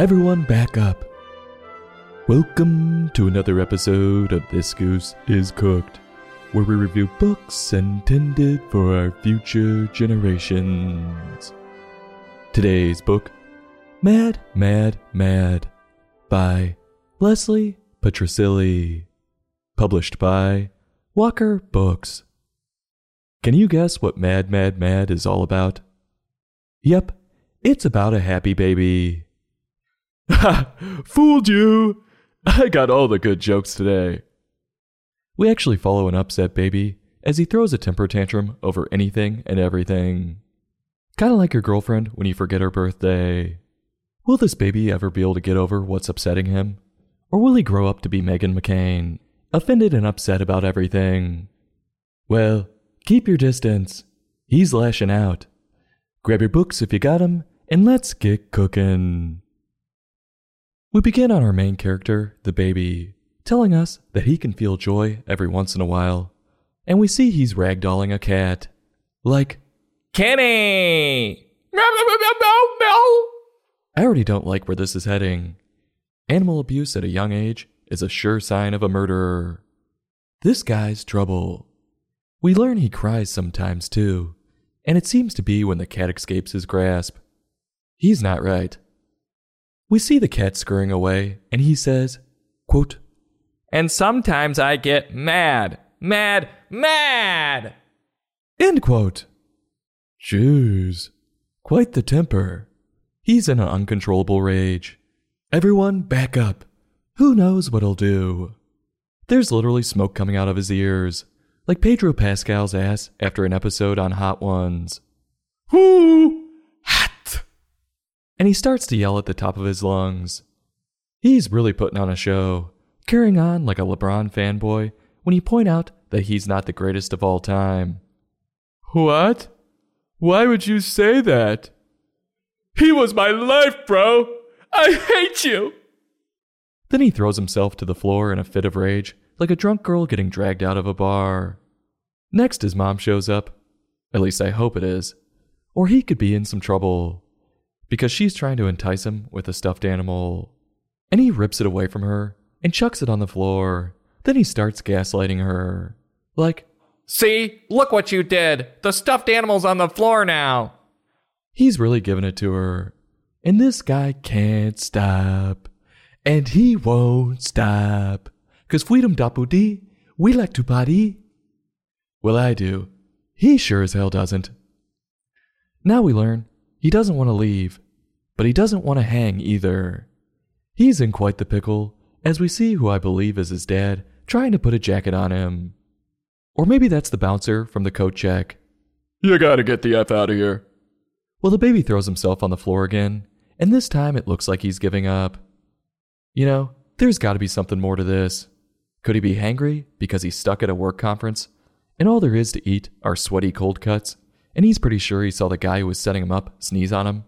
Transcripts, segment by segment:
Everyone back up. Welcome to another episode of This Goose is Cooked, where we review books intended for our future generations. Today's book, Mad, Mad, Mad, by Leslie Patricelli, published by Walker Books. Can you guess what Mad, Mad, Mad is all about? Yep, it's about a happy baby. Ha! Fooled you! I got all the good jokes today. We actually follow an upset baby as he throws a temper tantrum over anything and everything. Kind of like your girlfriend when you forget her birthday. Will this baby ever be able to get over what's upsetting him? Or will he grow up to be Meghan McCain, offended and upset about everything? Well, keep your distance. He's lashing out. Grab your books if you got 'em, and let's get cooking. We begin on our main character, the baby, telling us that he can feel joy every once in a while, and we see he's ragdolling a cat. Like, Kenny! I already don't like where this is heading. Animal abuse at a young age is a sure sign of a murderer. This guy's trouble. We learn he cries sometimes too, and it seems to be when the cat escapes his grasp. He's not right. We see the cat scurrying away, and he says, quote, And sometimes I get mad, mad, mad! End quote. Jeez, quite the temper. He's in an uncontrollable rage. Everyone, back up. Who knows what he'll do? There's literally smoke coming out of his ears, like Pedro Pascal's ass after an episode on Hot Ones. Whoo! And he starts to yell at the top of his lungs. He's really putting on a show, carrying on like a LeBron fanboy when you point out that he's not the greatest of all time. What? Why would you say that? He was my life, bro! I hate you! Then he throws himself to the floor in a fit of rage, like a drunk girl getting dragged out of a bar. Next, his mom shows up. At least I hope it is. Or he could be in some trouble. Because she's trying to entice him with a stuffed animal. And he rips it away from her and chucks it on the floor. Then he starts gaslighting her. Like, See? Look what you did! The stuffed animal's on the floor now! He's really giving it to her. And this guy can't stop. And he won't stop. Cause freedom dapudi, we like to party. Well, I do. He sure as hell doesn't. Now we learn he doesn't want to leave, but he doesn't want to hang either. He's in quite the pickle, as we see who I believe is his dad trying to put a jacket on him. Or maybe that's the bouncer from the coat check. You gotta get the F out of here. Well, the baby throws himself on the floor again, and this time it looks like he's giving up. You know, there's gotta be something more to this. Could he be hangry because he's stuck at a work conference, and all there is to eat are sweaty cold cuts, and he's pretty sure he saw the guy who was setting him up sneeze on him?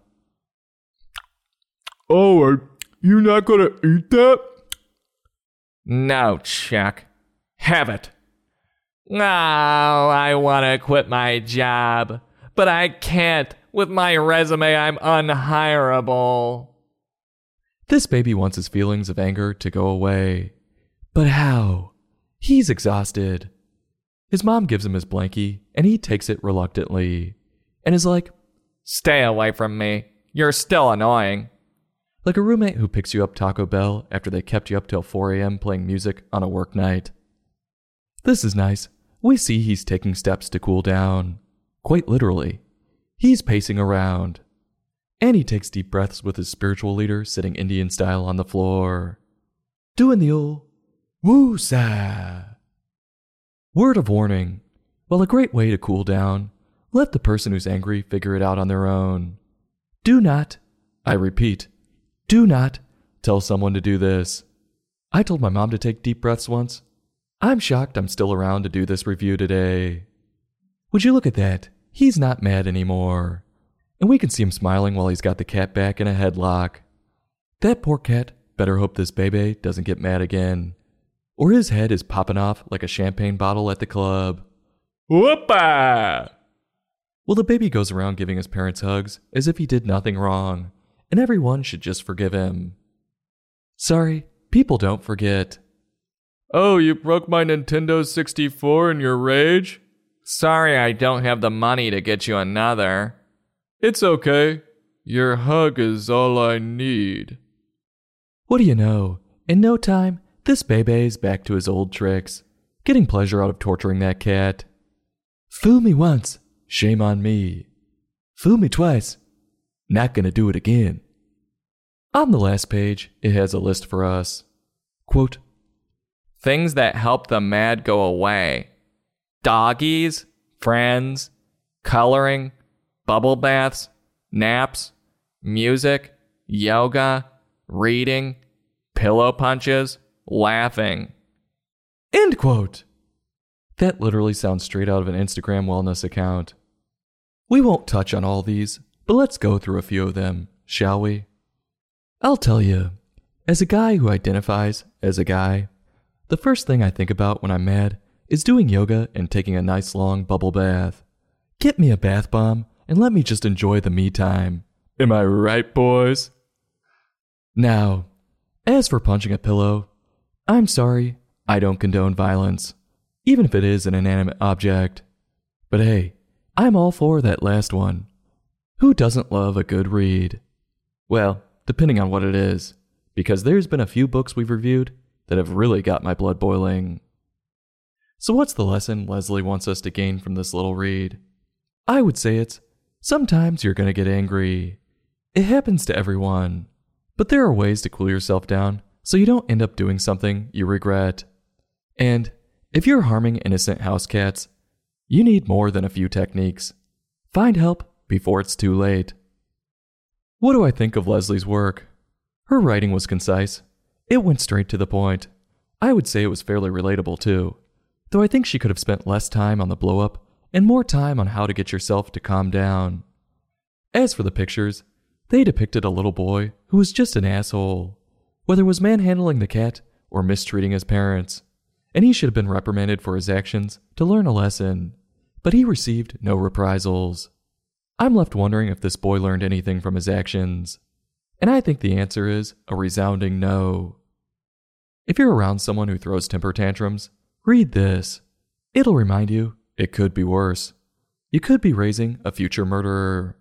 Oh, are you not gonna eat that? No, Chuck. Have it. Oh, I want to quit my job, but I can't. With my resume, I'm unhireable. This baby wants his feelings of anger to go away. But how? He's exhausted. His mom gives him his blankie, and he takes it reluctantly, and is like, Stay away from me. You're still annoying. like a roommate who picks you up Taco Bell after they kept you up till 4 a.m. playing music on a work night. This is nice. We see he's taking steps to cool down. Quite literally. He's pacing around. And he takes deep breaths with his spiritual leader sitting Indian style on the floor. Doing the old woo-sa. Word of warning. While a great way to cool down, let the person who's angry figure it out on their own. Do not, I repeat, do not tell someone to do this. I told my mom to take deep breaths once. I'm shocked I'm still around to do this review today. Would you look at that? He's not mad anymore. And we can see him smiling while he's got the cat back in a headlock. That poor cat better hope this baby doesn't get mad again. Or his head is popping off like a champagne bottle at the club. Whoopa! Well, the baby goes around giving his parents hugs as if he did nothing wrong, and everyone should just forgive him. Sorry, people don't forget. Oh, you broke my Nintendo 64 in your rage? Sorry, I don't have the money to get you another. It's okay. Your hug is all I need. What do you know? In no time, this Bebe's back to his old tricks, getting pleasure out of torturing that cat. Fool me once, shame on me. Fool me twice, not gonna do it again. On the last page, it has a list for us. Quote, Things that help the mad go away doggies, friends, coloring, bubble baths, naps, music, yoga, reading, pillow punches, laughing. End quote. That literally sounds straight out of an Instagram wellness account. We won't touch on all these, but let's go through a few of them, shall we? I'll tell you, as a guy who identifies as a guy, the first thing I think about when I'm mad is doing yoga and taking a nice long bubble bath. Get me a bath bomb and let me just enjoy the me time. Am I right, boys? Now, as for punching a pillow, I'm sorry, I don't condone violence, even if it is an inanimate object. But hey, I'm all for that last one. Who doesn't love a good read? Well, depending on what it is, because there's been a few books we've reviewed that have really got my blood boiling. So, what's the lesson Leslie wants us to gain from this little read? I would say it's sometimes you're going to get angry. It happens to everyone. But there are ways to cool yourself down so you don't end up doing something you regret. And if you're harming innocent house cats, you need more than a few techniques. Find help before it's too late. What do I think of Leslie's work? Her writing was concise. It went straight to the point. I would say it was fairly relatable too, though I think she could have spent less time on the blow up and more time on how to get yourself to calm down. As for the pictures, they depicted a little boy who was just an asshole, whether it was manhandling the cat or mistreating his parents, and he should have been reprimanded for his actions to learn a lesson, but he received no reprisals. I'm left wondering if this boy learned anything from his actions, and I think the answer is a resounding no. If you're around someone who throws temper tantrums, read this. It'll remind you it could be worse. You could be raising a future murderer.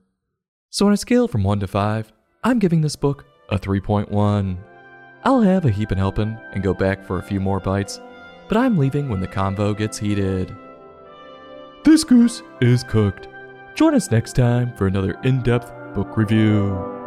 So, on a scale from 1 to 5, I'm giving this book a 3.1. I'll have a heapin' helpin' and go back for a few more bites, but I'm leaving when the convo gets heated. This goose is cooked. Join us next time for another in depth book review.